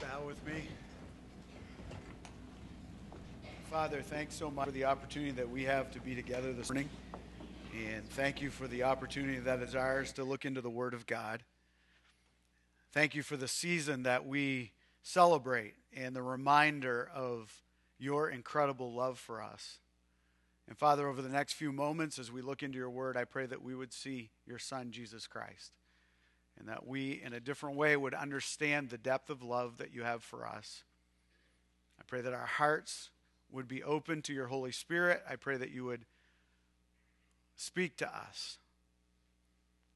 bow with me. Father, thanks so much for the opportunity that we have to be together this morning. And thank you for the opportunity that is ours to look into the Word of God. Thank you for the season that we celebrate and the reminder of your incredible love for us. And Father, over the next few moments, as we look into your Word, I pray that we would see your Son, Jesus Christ and that we, in a different way, would understand the depth of love that you have for us. I pray that our hearts would be open to your Holy Spirit. I pray that you would speak to us.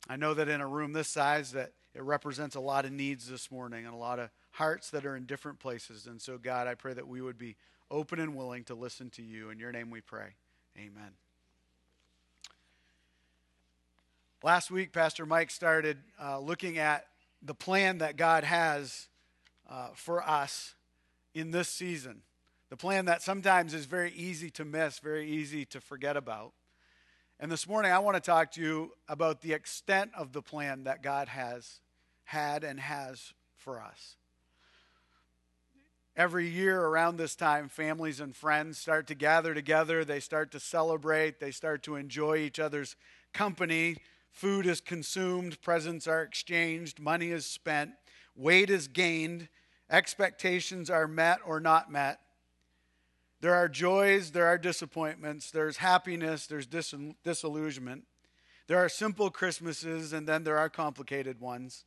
I know that in a room this size that it represents a lot of needs this morning and a lot of hearts that are in different places. And so God, I pray that we would be open and willing to listen to you. In your name we pray. Amen. Last week, Pastor Mike started uh, looking at the plan that God has uh, for us in this season. The plan that sometimes is very easy to miss, very easy to forget about. And this morning, I want to talk to you about the extent of the plan that God has had and has for us. Every year around this time, families and friends start to gather together. They start to celebrate. They start to enjoy each other's company Food is consumed, presents are exchanged, money is spent, weight is gained, expectations are met or not met. There are joys, there are disappointments, there's happiness, there's dis- disillusionment. There are simple Christmases, and then there are complicated ones.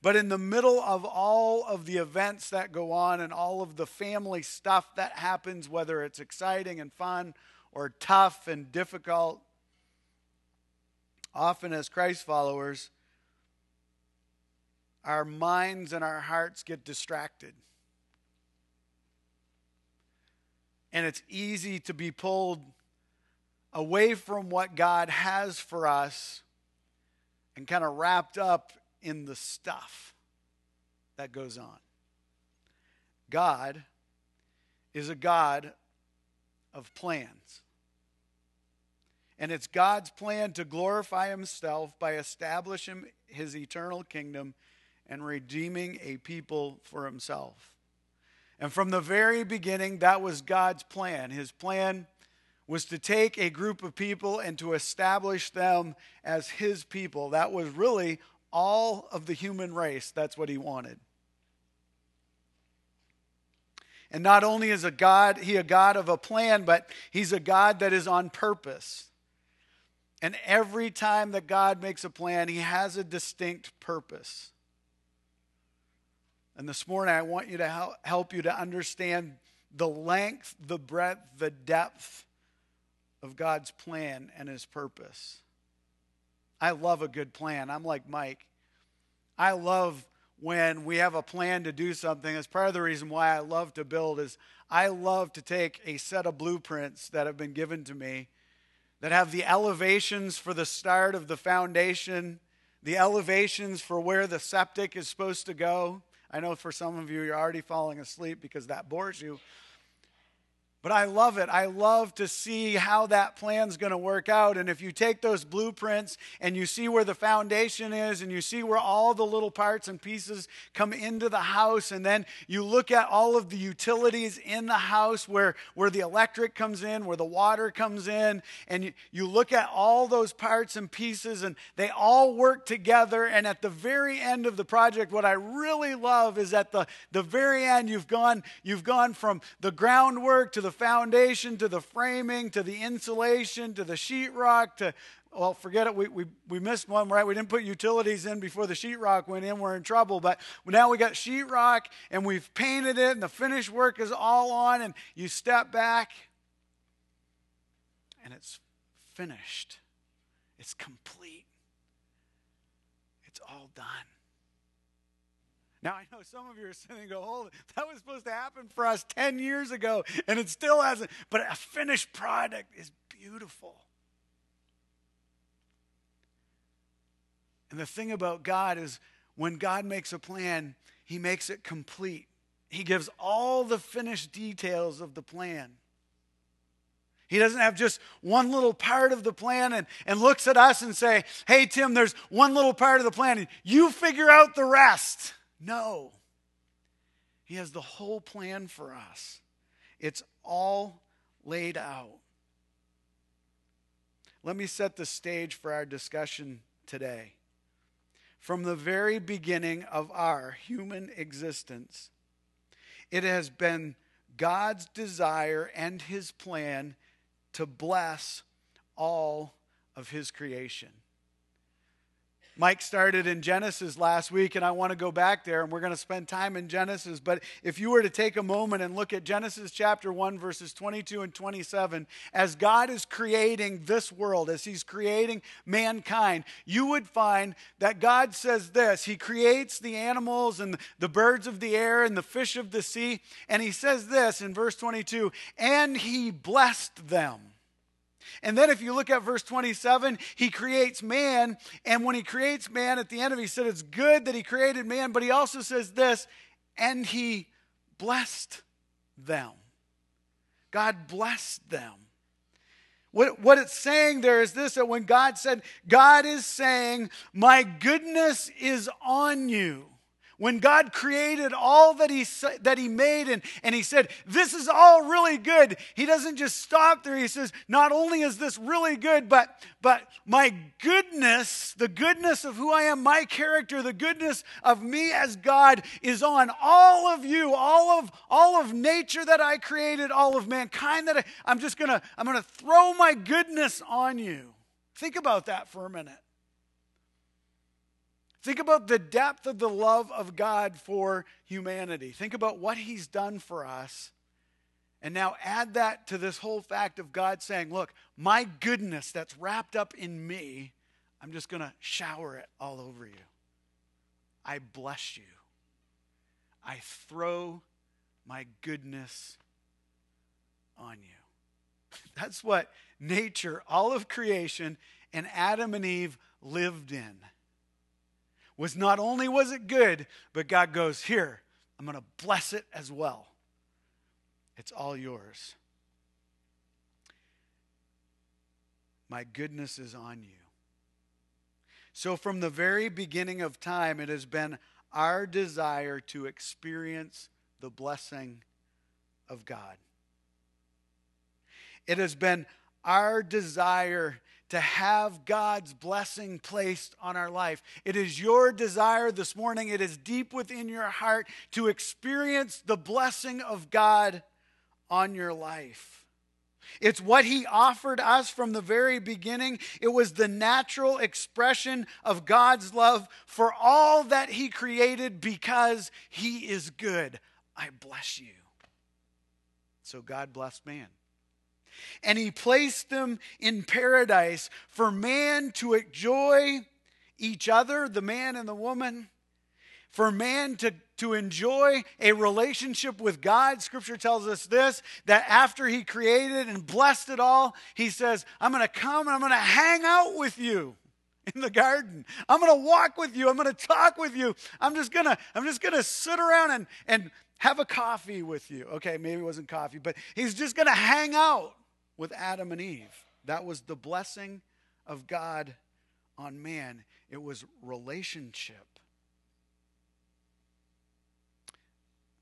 But in the middle of all of the events that go on and all of the family stuff that happens, whether it's exciting and fun or tough and difficult, often as Christ followers, our minds and our hearts get distracted. And it's easy to be pulled away from what God has for us and kind of wrapped up in the stuff that goes on. God is a God of plans. And it's God's plan to glorify himself by establishing his eternal kingdom and redeeming a people for himself. And from the very beginning, that was God's plan. His plan was to take a group of people and to establish them as his people. That was really all of the human race. That's what he wanted. And not only is a God, he a God of a plan, but he's a God that is on purpose. And every time that God makes a plan, He has a distinct purpose. And this morning, I want you to help you to understand the length, the breadth, the depth of God's plan and His purpose. I love a good plan. I'm like Mike. I love when we have a plan to do something. It's part of the reason why I love to build is I love to take a set of blueprints that have been given to me that have the elevations for the start of the foundation, the elevations for where the septic is supposed to go. I know for some of you, you're already falling asleep because that bores you. But I love it. I love to see how that plan's going to work out. And if you take those blueprints and you see where the foundation is and you see where all the little parts and pieces come into the house, and then you look at all of the utilities in the house where, where the electric comes in, where the water comes in, and you, look at all those parts and pieces, and they all work together. And at the very end of the project, what I really love is at the, the very end, you've gone, you've gone from the groundwork to the foundation to the framing to the insulation to the sheetrock to well, forget it. We, we, we missed one, right? We didn't put utilities in before the sheetrock went in. We're in trouble. But now we got sheetrock and we've painted it and the finished work is all on. And you step back and it's finished, it's complete, it's all done. Now, I know some of you are sitting and go, oh, that was supposed to happen for us 10 years ago, and it still hasn't. But a finished product is beautiful. And the thing about God is when God makes a plan, he makes it complete. He gives all the finished details of the plan. He doesn't have just one little part of the plan and, and looks at us and say, hey, Tim, there's one little part of the plan. And you figure out the rest. No. He has the whole plan for us. It's all laid out. Let me set the stage for our discussion today. From the very beginning of our human existence, it has been God's desire and his plan to bless all of his creation. Mike started in Genesis last week, and I want to go back there, and we're going to spend time in Genesis. But if you were to take a moment and look at Genesis chapter 1, verses 22 and 27, as God is creating this world, as He's creating mankind, you would find that God says this He creates the animals and the birds of the air and the fish of the sea, and He says this in verse 22 and He blessed them. And then if you look at verse 27, he creates man. And when he creates man, at the end of it, he said it's good that he created man, but he also says this, and he blessed them. God blessed them. What, what it's saying there is this that when God said, God is saying, My goodness is on you. When God created all that he, that he made and, and he said, This is all really good, he doesn't just stop there. He says, Not only is this really good, but, but my goodness, the goodness of who I am, my character, the goodness of me as God is on all of you, all of, all of nature that I created, all of mankind that I, I'm just going to, I'm going to throw my goodness on you. Think about that for a minute. Think about the depth of the love of God for humanity. Think about what He's done for us. And now add that to this whole fact of God saying, Look, my goodness that's wrapped up in me, I'm just going to shower it all over you. I bless you. I throw my goodness on you. That's what nature, all of creation, and Adam and Eve lived in was not only was it good, but God goes, Here, I'm going to bless it as well. It's all yours. My goodness is on you. So, from the very beginning of time, it has been our desire to experience the blessing of God. It has been our desire to have God's blessing placed on our life. It is your desire this morning, it is deep within your heart to experience the blessing of God on your life. It's what he offered us from the very beginning. It was the natural expression of God's love for all that he created because he is good. I bless you. So God blessed man and he placed them in paradise for man to enjoy each other, the man and the woman, for man to, to enjoy a relationship with God. Scripture tells us this that after he created and blessed it all, he says, I'm going to come and I'm going to hang out with you in the garden. I'm going to walk with you. I'm going to talk with you. I'm just going to I'm just going to sit around and and have a coffee with you. Okay, maybe it wasn't coffee, but he's just going to hang out with Adam and Eve. That was the blessing of God on man, it was relationship.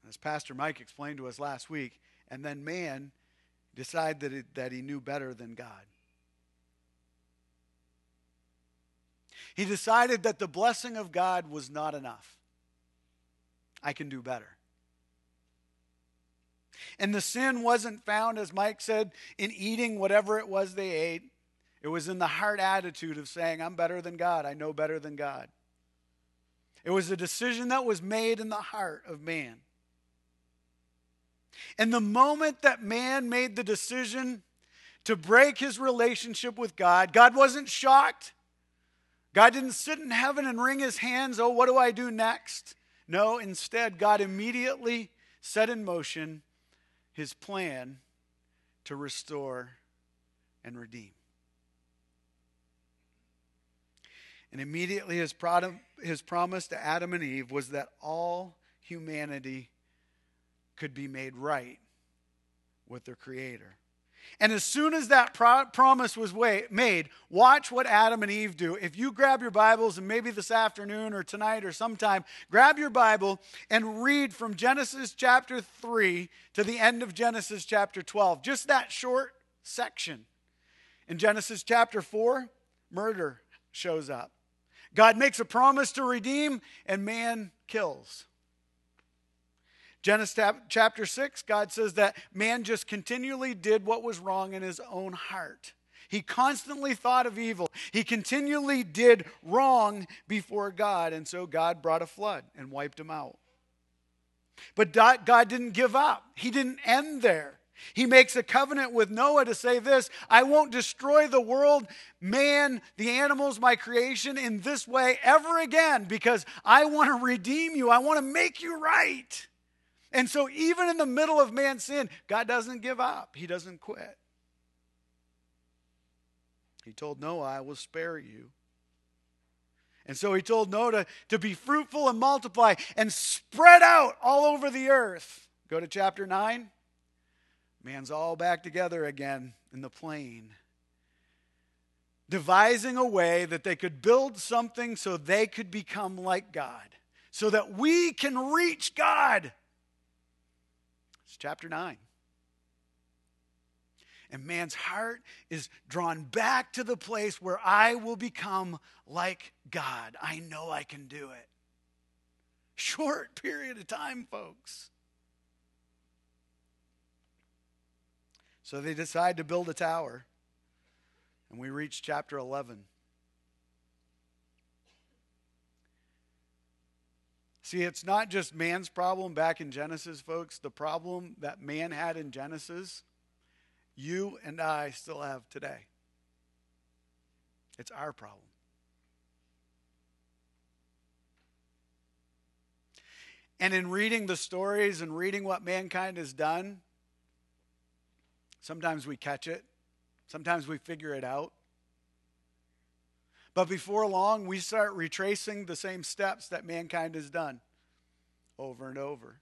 As Pastor Mike explained to us last week, and then man decided that, it, that he knew better than God. He decided that the blessing of God was not enough. I can do better. And the sin wasn't found, as Mike said, in eating whatever it was they ate. It was in the heart attitude of saying, I'm better than God. I know better than God. It was a decision that was made in the heart of man. And the moment that man made the decision to break his relationship with God, God wasn't shocked. God didn't sit in heaven and wring his hands, oh, what do I do next? No, instead, God immediately set in motion his plan to restore and redeem. And immediately his, product, his promise to Adam and Eve was that all humanity could be made right with their Creator. And as soon as that pro- promise was made, watch what Adam and Eve do. If you grab your Bibles and maybe this afternoon or tonight or sometime, grab your Bible and read from Genesis chapter 3 to the end of Genesis chapter 12. Just that short section. In Genesis chapter 4, murder shows up. God makes a promise to redeem, and man kills. Genesis chapter 6, God says that man just continually did what was wrong in his own heart. He constantly thought of evil. He continually did wrong before God. And so God brought a flood and wiped him out. But God didn't give up, He didn't end there. He makes a covenant with Noah to say this I won't destroy the world, man, the animals, my creation, in this way ever again because I want to redeem you. I want to make you right. And so, even in the middle of man's sin, God doesn't give up, He doesn't quit. He told Noah, I will spare you. And so he told Noah to, to be fruitful and multiply and spread out all over the earth. Go to chapter 9. Man's all back together again in the plain, devising a way that they could build something so they could become like God, so that we can reach God. Chapter 9. And man's heart is drawn back to the place where I will become like God. I know I can do it. Short period of time, folks. So they decide to build a tower. And we reach chapter 11. See, it's not just man's problem back in Genesis, folks. The problem that man had in Genesis, you and I still have today. It's our problem. And in reading the stories and reading what mankind has done, sometimes we catch it, sometimes we figure it out. But before long, we start retracing the same steps that mankind has done over and over.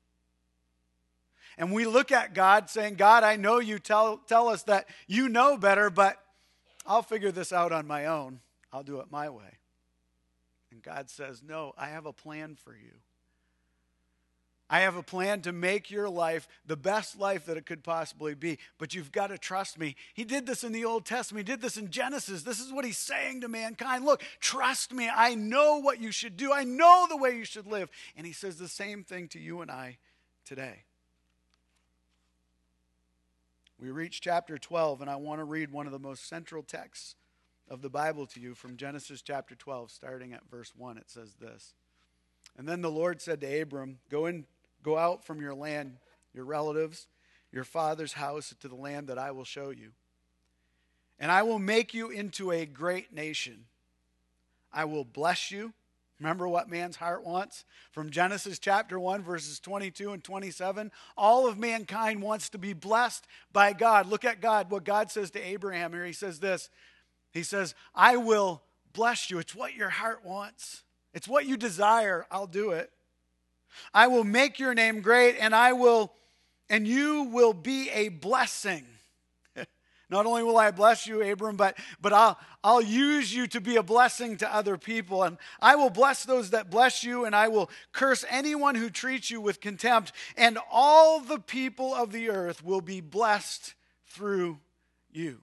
And we look at God saying, God, I know you tell, tell us that you know better, but I'll figure this out on my own. I'll do it my way. And God says, No, I have a plan for you. I have a plan to make your life the best life that it could possibly be, but you've got to trust me. He did this in the Old Testament, he did this in Genesis. This is what he's saying to mankind Look, trust me. I know what you should do, I know the way you should live. And he says the same thing to you and I today. We reach chapter 12, and I want to read one of the most central texts of the Bible to you from Genesis chapter 12, starting at verse 1. It says this And then the Lord said to Abram, Go in Go out from your land, your relatives, your father's house, to the land that I will show you. And I will make you into a great nation. I will bless you. Remember what man's heart wants? From Genesis chapter 1, verses 22 and 27. All of mankind wants to be blessed by God. Look at God, what God says to Abraham here. He says this He says, I will bless you. It's what your heart wants, it's what you desire. I'll do it. I will make your name great, and I will, and you will be a blessing. Not only will I bless you, Abram, but, but I'll, I'll use you to be a blessing to other people. And I will bless those that bless you, and I will curse anyone who treats you with contempt. And all the people of the earth will be blessed through you.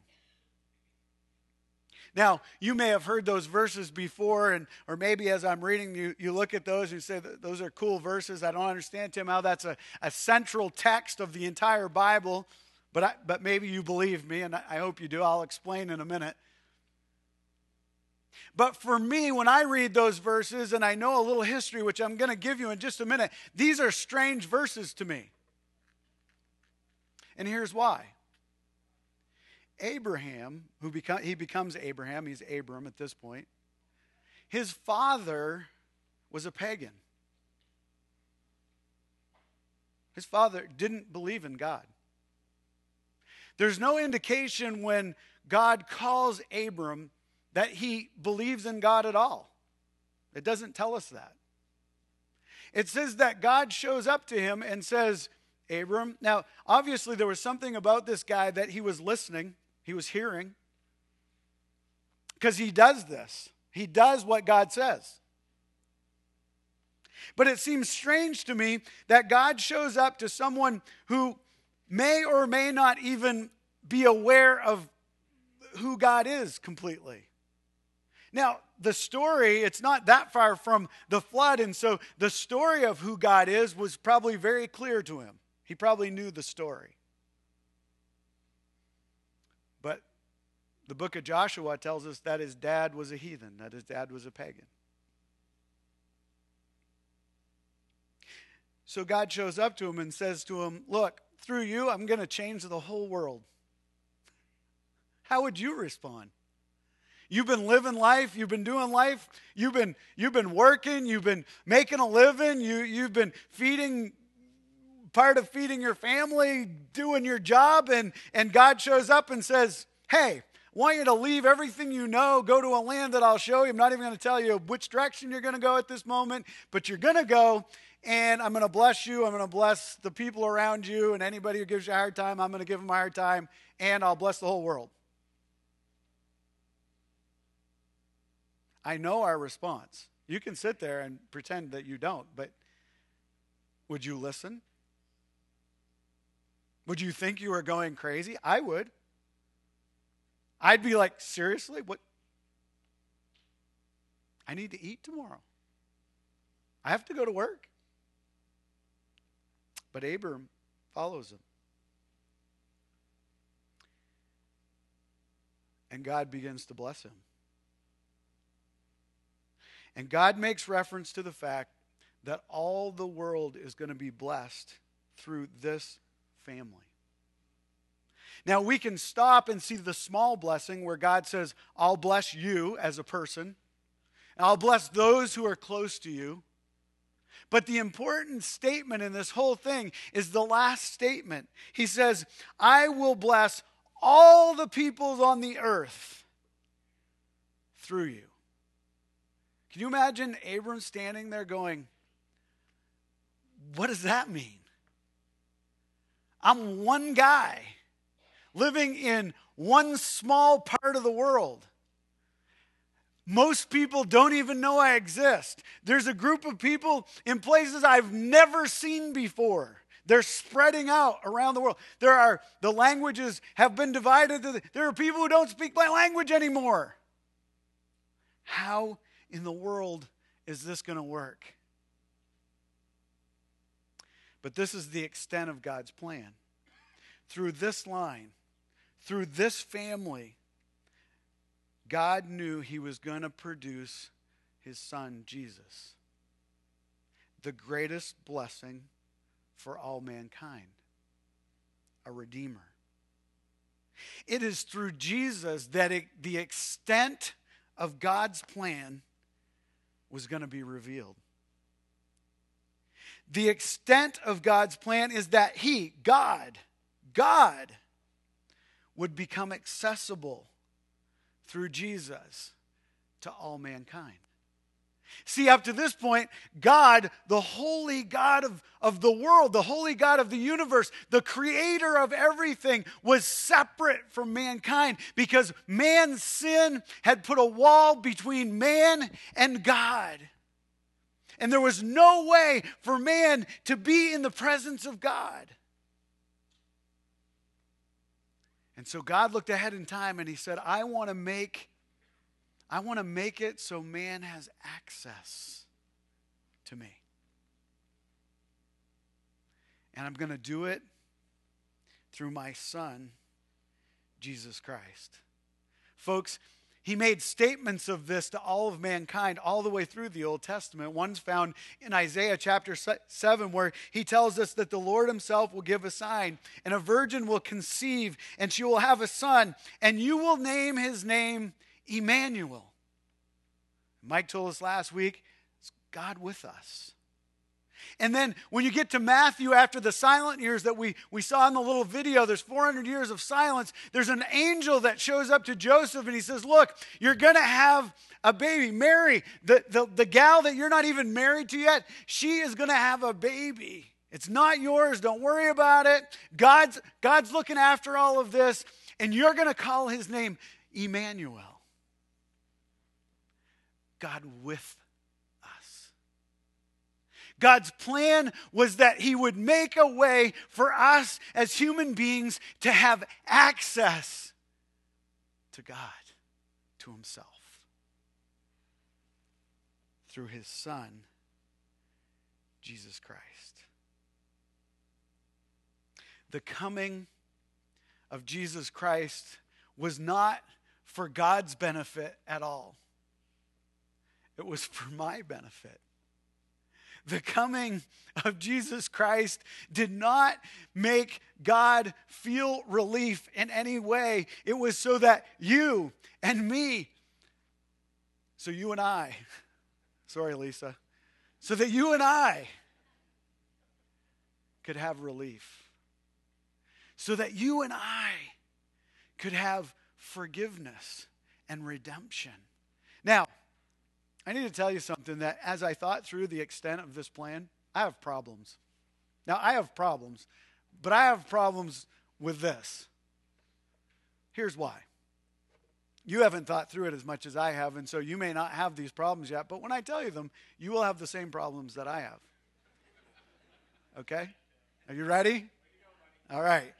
Now, you may have heard those verses before, and or maybe as I'm reading, you, you look at those and you say, Those are cool verses. I don't understand, Tim, how that's a, a central text of the entire Bible, but, I, but maybe you believe me, and I hope you do. I'll explain in a minute. But for me, when I read those verses and I know a little history, which I'm going to give you in just a minute, these are strange verses to me. And here's why. Abraham, who become, he becomes Abraham, he's Abram at this point. His father was a pagan. His father didn't believe in God. There's no indication when God calls Abram that he believes in God at all. It doesn't tell us that. It says that God shows up to him and says, Abram. Now, obviously, there was something about this guy that he was listening, he was hearing, because he does this. He does what God says. But it seems strange to me that God shows up to someone who may or may not even be aware of who God is completely. Now, the story, it's not that far from the flood, and so the story of who God is was probably very clear to him. He probably knew the story. But the book of Joshua tells us that his dad was a heathen, that his dad was a pagan. So God shows up to him and says to him, Look, through you, I'm going to change the whole world. How would you respond? You've been living life, you've been doing life, you've been you've been working, you've been making a living, you you've been feeding part of feeding your family, doing your job and and God shows up and says, "Hey, want you to leave everything you know, go to a land that I'll show you. I'm not even going to tell you which direction you're going to go at this moment, but you're going to go and I'm going to bless you. I'm going to bless the people around you, and anybody who gives you a hard time, I'm going to give them a hard time, and I'll bless the whole world. I know our response. You can sit there and pretend that you don't, but would you listen? Would you think you were going crazy? I would. I'd be like, seriously? What? I need to eat tomorrow. I have to go to work. But Abram follows him. And God begins to bless him. And God makes reference to the fact that all the world is going to be blessed through this family. Now, we can stop and see the small blessing where God says, I'll bless you as a person, and I'll bless those who are close to you. But the important statement in this whole thing is the last statement. He says, I will bless all the peoples on the earth through you. Can you imagine Abram standing there going, What does that mean? I'm one guy living in one small part of the world. Most people don't even know I exist. There's a group of people in places I've never seen before. They're spreading out around the world. There are the languages have been divided. There are people who don't speak my language anymore. How in the world is this going to work? But this is the extent of God's plan. Through this line, through this family, God knew he was going to produce his son, Jesus, the greatest blessing for all mankind, a redeemer. It is through Jesus that it, the extent of God's plan was going to be revealed. The extent of God's plan is that He, God, God, would become accessible through Jesus to all mankind. See, up to this point, God, the holy God of, of the world, the holy God of the universe, the creator of everything, was separate from mankind because man's sin had put a wall between man and God. And there was no way for man to be in the presence of God. And so God looked ahead in time and he said, I want to make I want to make it so man has access to me. And I'm going to do it through my son, Jesus Christ. Folks, he made statements of this to all of mankind all the way through the Old Testament. One's found in Isaiah chapter 7, where he tells us that the Lord himself will give a sign, and a virgin will conceive, and she will have a son, and you will name his name Emmanuel. Mike told us last week, it's God with us. And then when you get to Matthew, after the silent years that we, we saw in the little video, there's 400 years of silence. There's an angel that shows up to Joseph and he says, Look, you're going to have a baby. Mary, the, the, the gal that you're not even married to yet, she is going to have a baby. It's not yours. Don't worry about it. God's, God's looking after all of this, and you're going to call his name Emmanuel. God with. God's plan was that he would make a way for us as human beings to have access to God, to himself, through his Son, Jesus Christ. The coming of Jesus Christ was not for God's benefit at all. It was for my benefit. The coming of Jesus Christ did not make God feel relief in any way. It was so that you and me, so you and I, sorry, Lisa, so that you and I could have relief. So that you and I could have forgiveness and redemption. Now, I need to tell you something that as I thought through the extent of this plan, I have problems. Now, I have problems, but I have problems with this. Here's why. You haven't thought through it as much as I have, and so you may not have these problems yet, but when I tell you them, you will have the same problems that I have. Okay? Are you ready? All right.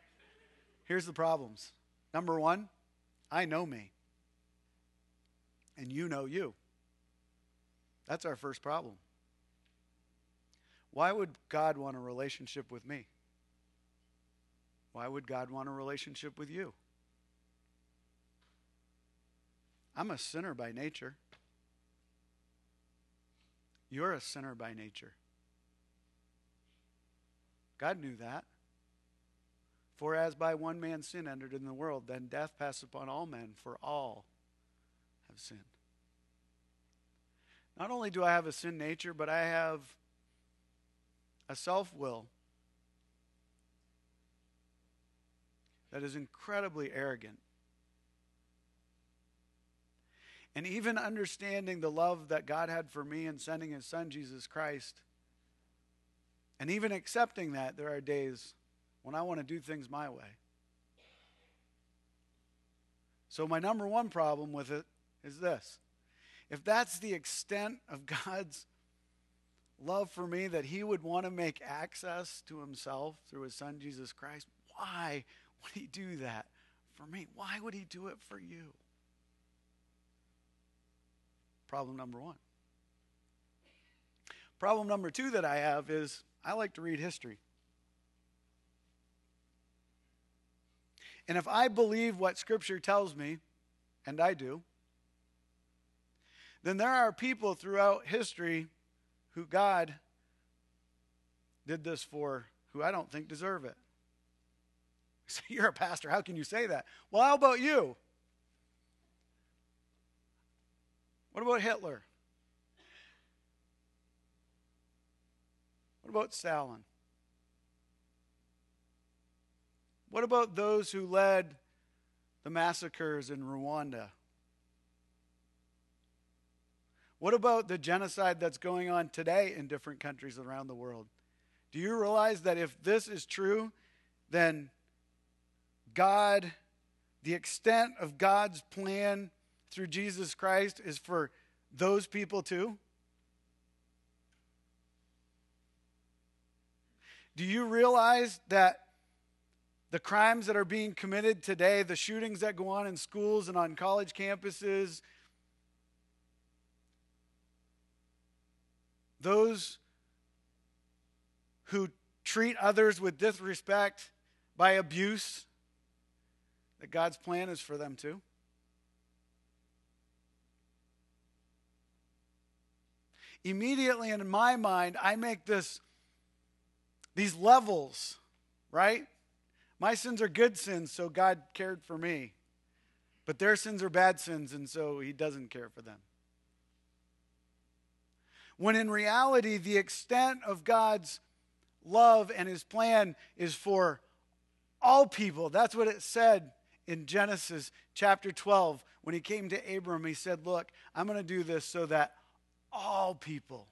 Here's the problems. Number one, I know me, and you know you. That's our first problem. Why would God want a relationship with me? Why would God want a relationship with you? I'm a sinner by nature. You're a sinner by nature. God knew that. For as by one man sin entered in the world, then death passed upon all men, for all have sinned. Not only do I have a sin nature, but I have a self will that is incredibly arrogant. And even understanding the love that God had for me in sending his son, Jesus Christ, and even accepting that, there are days when I want to do things my way. So, my number one problem with it is this if that's the extent of God's love for me, that He would want to make access to Himself through His Son, Jesus Christ, why would He do that for me? Why would He do it for you? Problem number one. Problem number two that I have is I like to read history. And if I believe what Scripture tells me, and I do, then there are people throughout history who God did this for who I don't think deserve it. So you're a pastor. How can you say that? Well, how about you? What about Hitler? What about Stalin? What about those who led the massacres in Rwanda? What about the genocide that's going on today in different countries around the world? Do you realize that if this is true, then God, the extent of God's plan through Jesus Christ is for those people too? Do you realize that the crimes that are being committed today, the shootings that go on in schools and on college campuses, those who treat others with disrespect by abuse, that God's plan is for them too. Immediately in my mind, I make this these levels, right? My sins are good sins, so God cared for me. But their sins are bad sins, and so He doesn't care for them when in reality, the extent of God's love and his plan is for all people. That's what it said in Genesis chapter 12. When he came to Abram, he said, Look, I'm going to do this so that all people.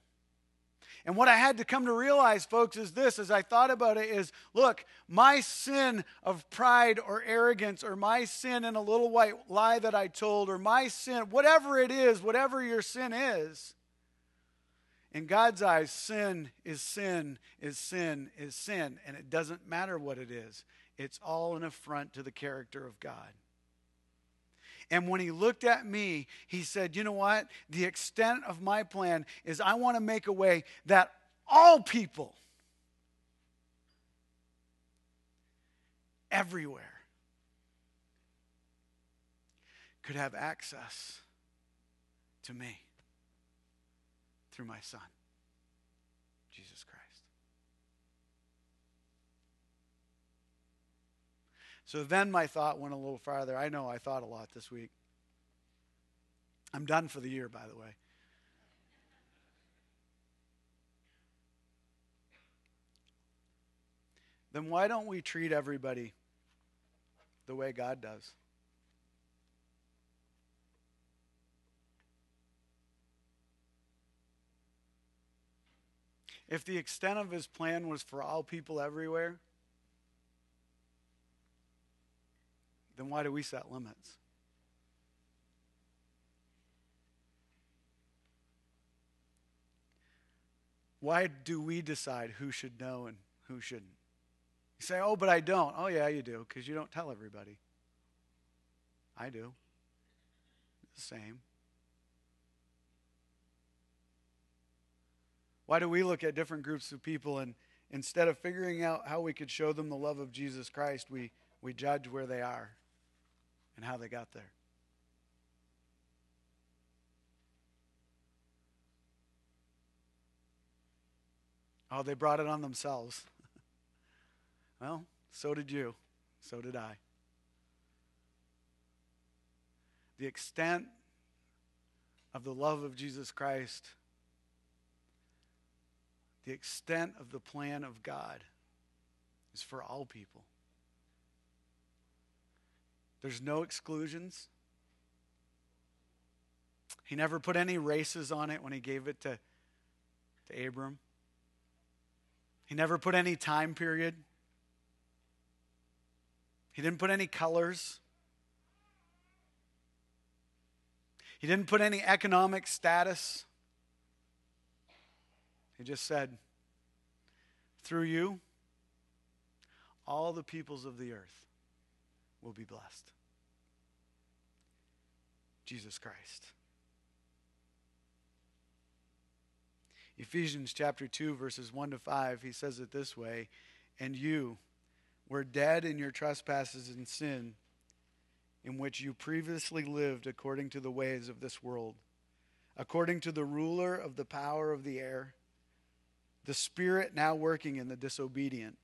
And what I had to come to realize, folks, is this as I thought about it is look, my sin of pride or arrogance, or my sin in a little white lie that I told, or my sin, whatever it is, whatever your sin is, in God's eyes, sin is sin, is sin, is sin. And it doesn't matter what it is, it's all an affront to the character of God. And when he looked at me, he said, You know what? The extent of my plan is I want to make a way that all people, everywhere, could have access to me through my son, Jesus Christ. So then my thought went a little farther. I know I thought a lot this week. I'm done for the year, by the way. Then why don't we treat everybody the way God does? If the extent of his plan was for all people everywhere, then why do we set limits? Why do we decide who should know and who shouldn't? You say, oh, but I don't. Oh, yeah, you do, because you don't tell everybody. I do. The same. Why do we look at different groups of people and instead of figuring out how we could show them the love of Jesus Christ, we, we judge where they are? and how they got there. Oh, they brought it on themselves. well, so did you. So did I. The extent of the love of Jesus Christ, the extent of the plan of God is for all people. There's no exclusions. He never put any races on it when he gave it to, to Abram. He never put any time period. He didn't put any colors. He didn't put any economic status. He just said, through you, all the peoples of the earth will be blessed. Jesus Christ. Ephesians chapter 2, verses 1 to 5, he says it this way And you were dead in your trespasses and sin, in which you previously lived according to the ways of this world, according to the ruler of the power of the air, the spirit now working in the disobedient.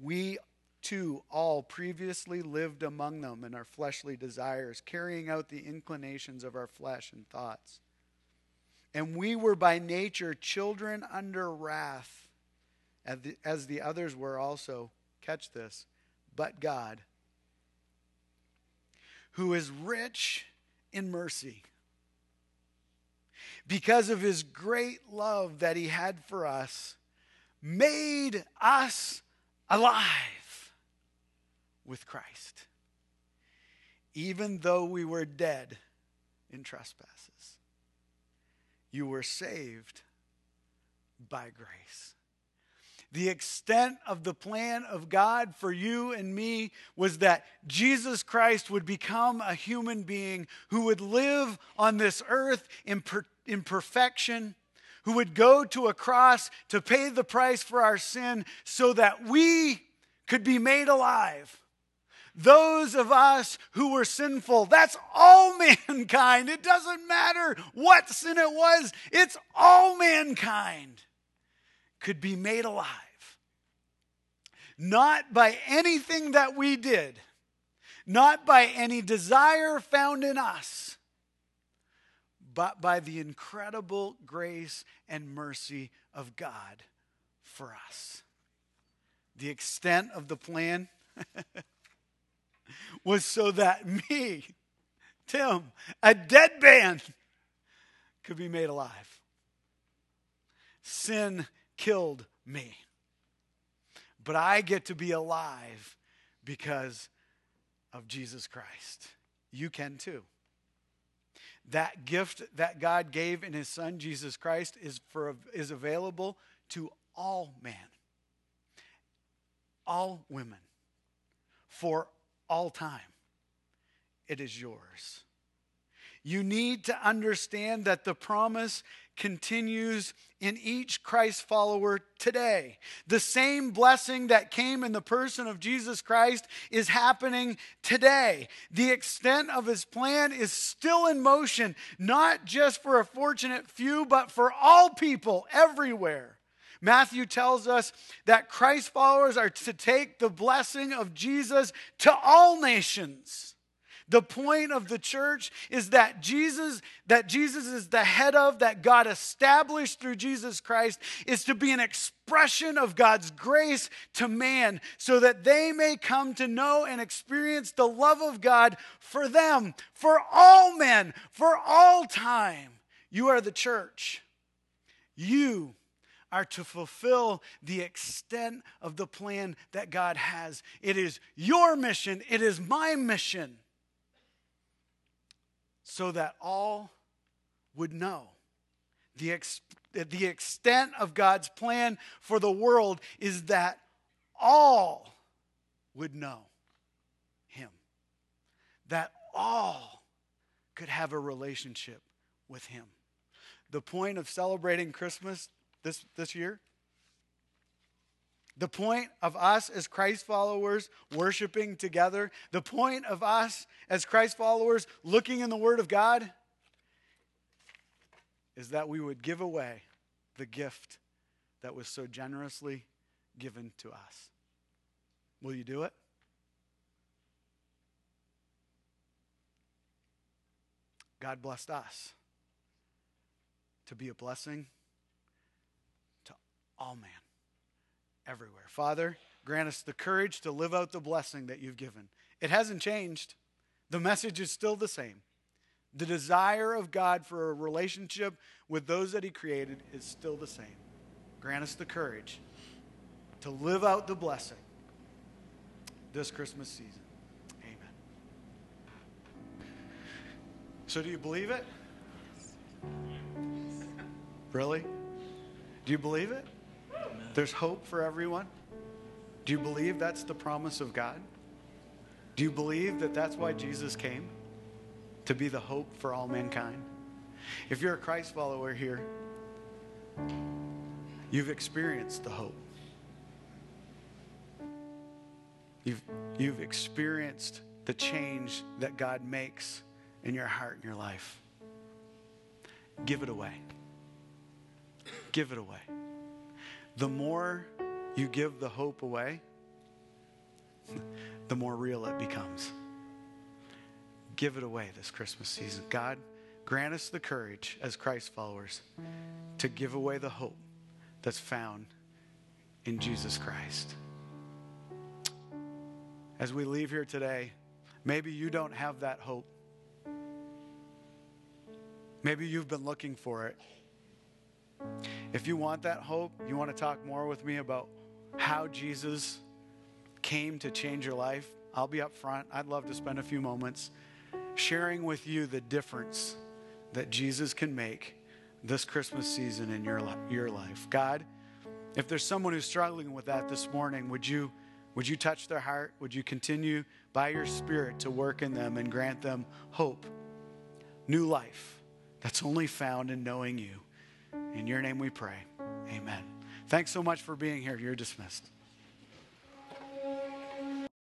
We too all previously lived among them in our fleshly desires, carrying out the inclinations of our flesh and thoughts. And we were by nature children under wrath, as the others were also. Catch this. But God, who is rich in mercy, because of his great love that he had for us, made us alive with Christ, even though we were dead in trespasses. You were saved by grace. The extent of the plan of God for you and me was that Jesus Christ would become a human being who would live on this earth in, per- perfection, who would go to a cross to pay the price for our sin so that we could be made alive those of us who were sinful. That's all mankind. It doesn't matter what sin it was, it's all mankind could be made alive. Not by anything that we did, not by any desire found in us, but by the incredible grace and mercy of God for us. The extent of the plan. was so that me, Tim, a dead man, could be made alive. sin killed me. But I get to be alive because of Jesus Christ. You can too. That gift that God gave in his son Jesus Christ is for is available to all men. All women for all time. It is yours. You need to understand that the promise continues in each Christ follower today. The same blessing that came in the person of Jesus Christ is happening today. The extent of his plan is still in motion, not just for a fortunate few, but for all people everywhere. Matthew tells us that Christ followers are to take the blessing of Jesus to all nations. The point of the church is that Jesus, that Jesus is the head of, that God established through Jesus Christ, is to be an expression of God's grace to man so that they may come to know and experience the love of God for them, for all men, for all time. You are the church. You are to fulfill the extent of the plan that God has. It is your mission, it is my mission so that all would know. The, ex- the extent of God's plan for the world is that all would know Him, that all could have a relationship with Him. The point of celebrating Christmas this, this year the point of us as Christ followers worshiping together, the point of us as Christ followers looking in the Word of God, is that we would give away the gift that was so generously given to us. Will you do it? God blessed us to be a blessing to all man everywhere. Father, grant us the courage to live out the blessing that you've given. It hasn't changed, the message is still the same. The desire of God for a relationship with those that He created is still the same. Grant us the courage to live out the blessing this Christmas season. Amen. So, do you believe it? Really? Do you believe it? There's hope for everyone. Do you believe that's the promise of God? Do you believe that that's why Jesus came? To be the hope for all mankind? If you're a Christ follower here, you've experienced the hope. You've, you've experienced the change that God makes in your heart and your life. Give it away. Give it away the more you give the hope away, the more real it becomes. Give it away this Christmas season. God, grant us the courage as Christ followers to give away the hope that's found in Jesus Christ. As we leave here today, maybe you don't have that hope. Maybe you've been looking for it. If you want that hope, you want to talk more with me about how Jesus came to change your life, I'll be up front. I'd love to spend a few moments sharing with you the difference that Jesus can make this Christmas season in your, your life. God, if there's someone who's struggling with that this morning, would you, would you touch their heart? Would you continue by your Spirit to work in them and grant them hope, new life that's only found in knowing you? In your name we pray. Amen. Thanks so much for being here. You're dismissed.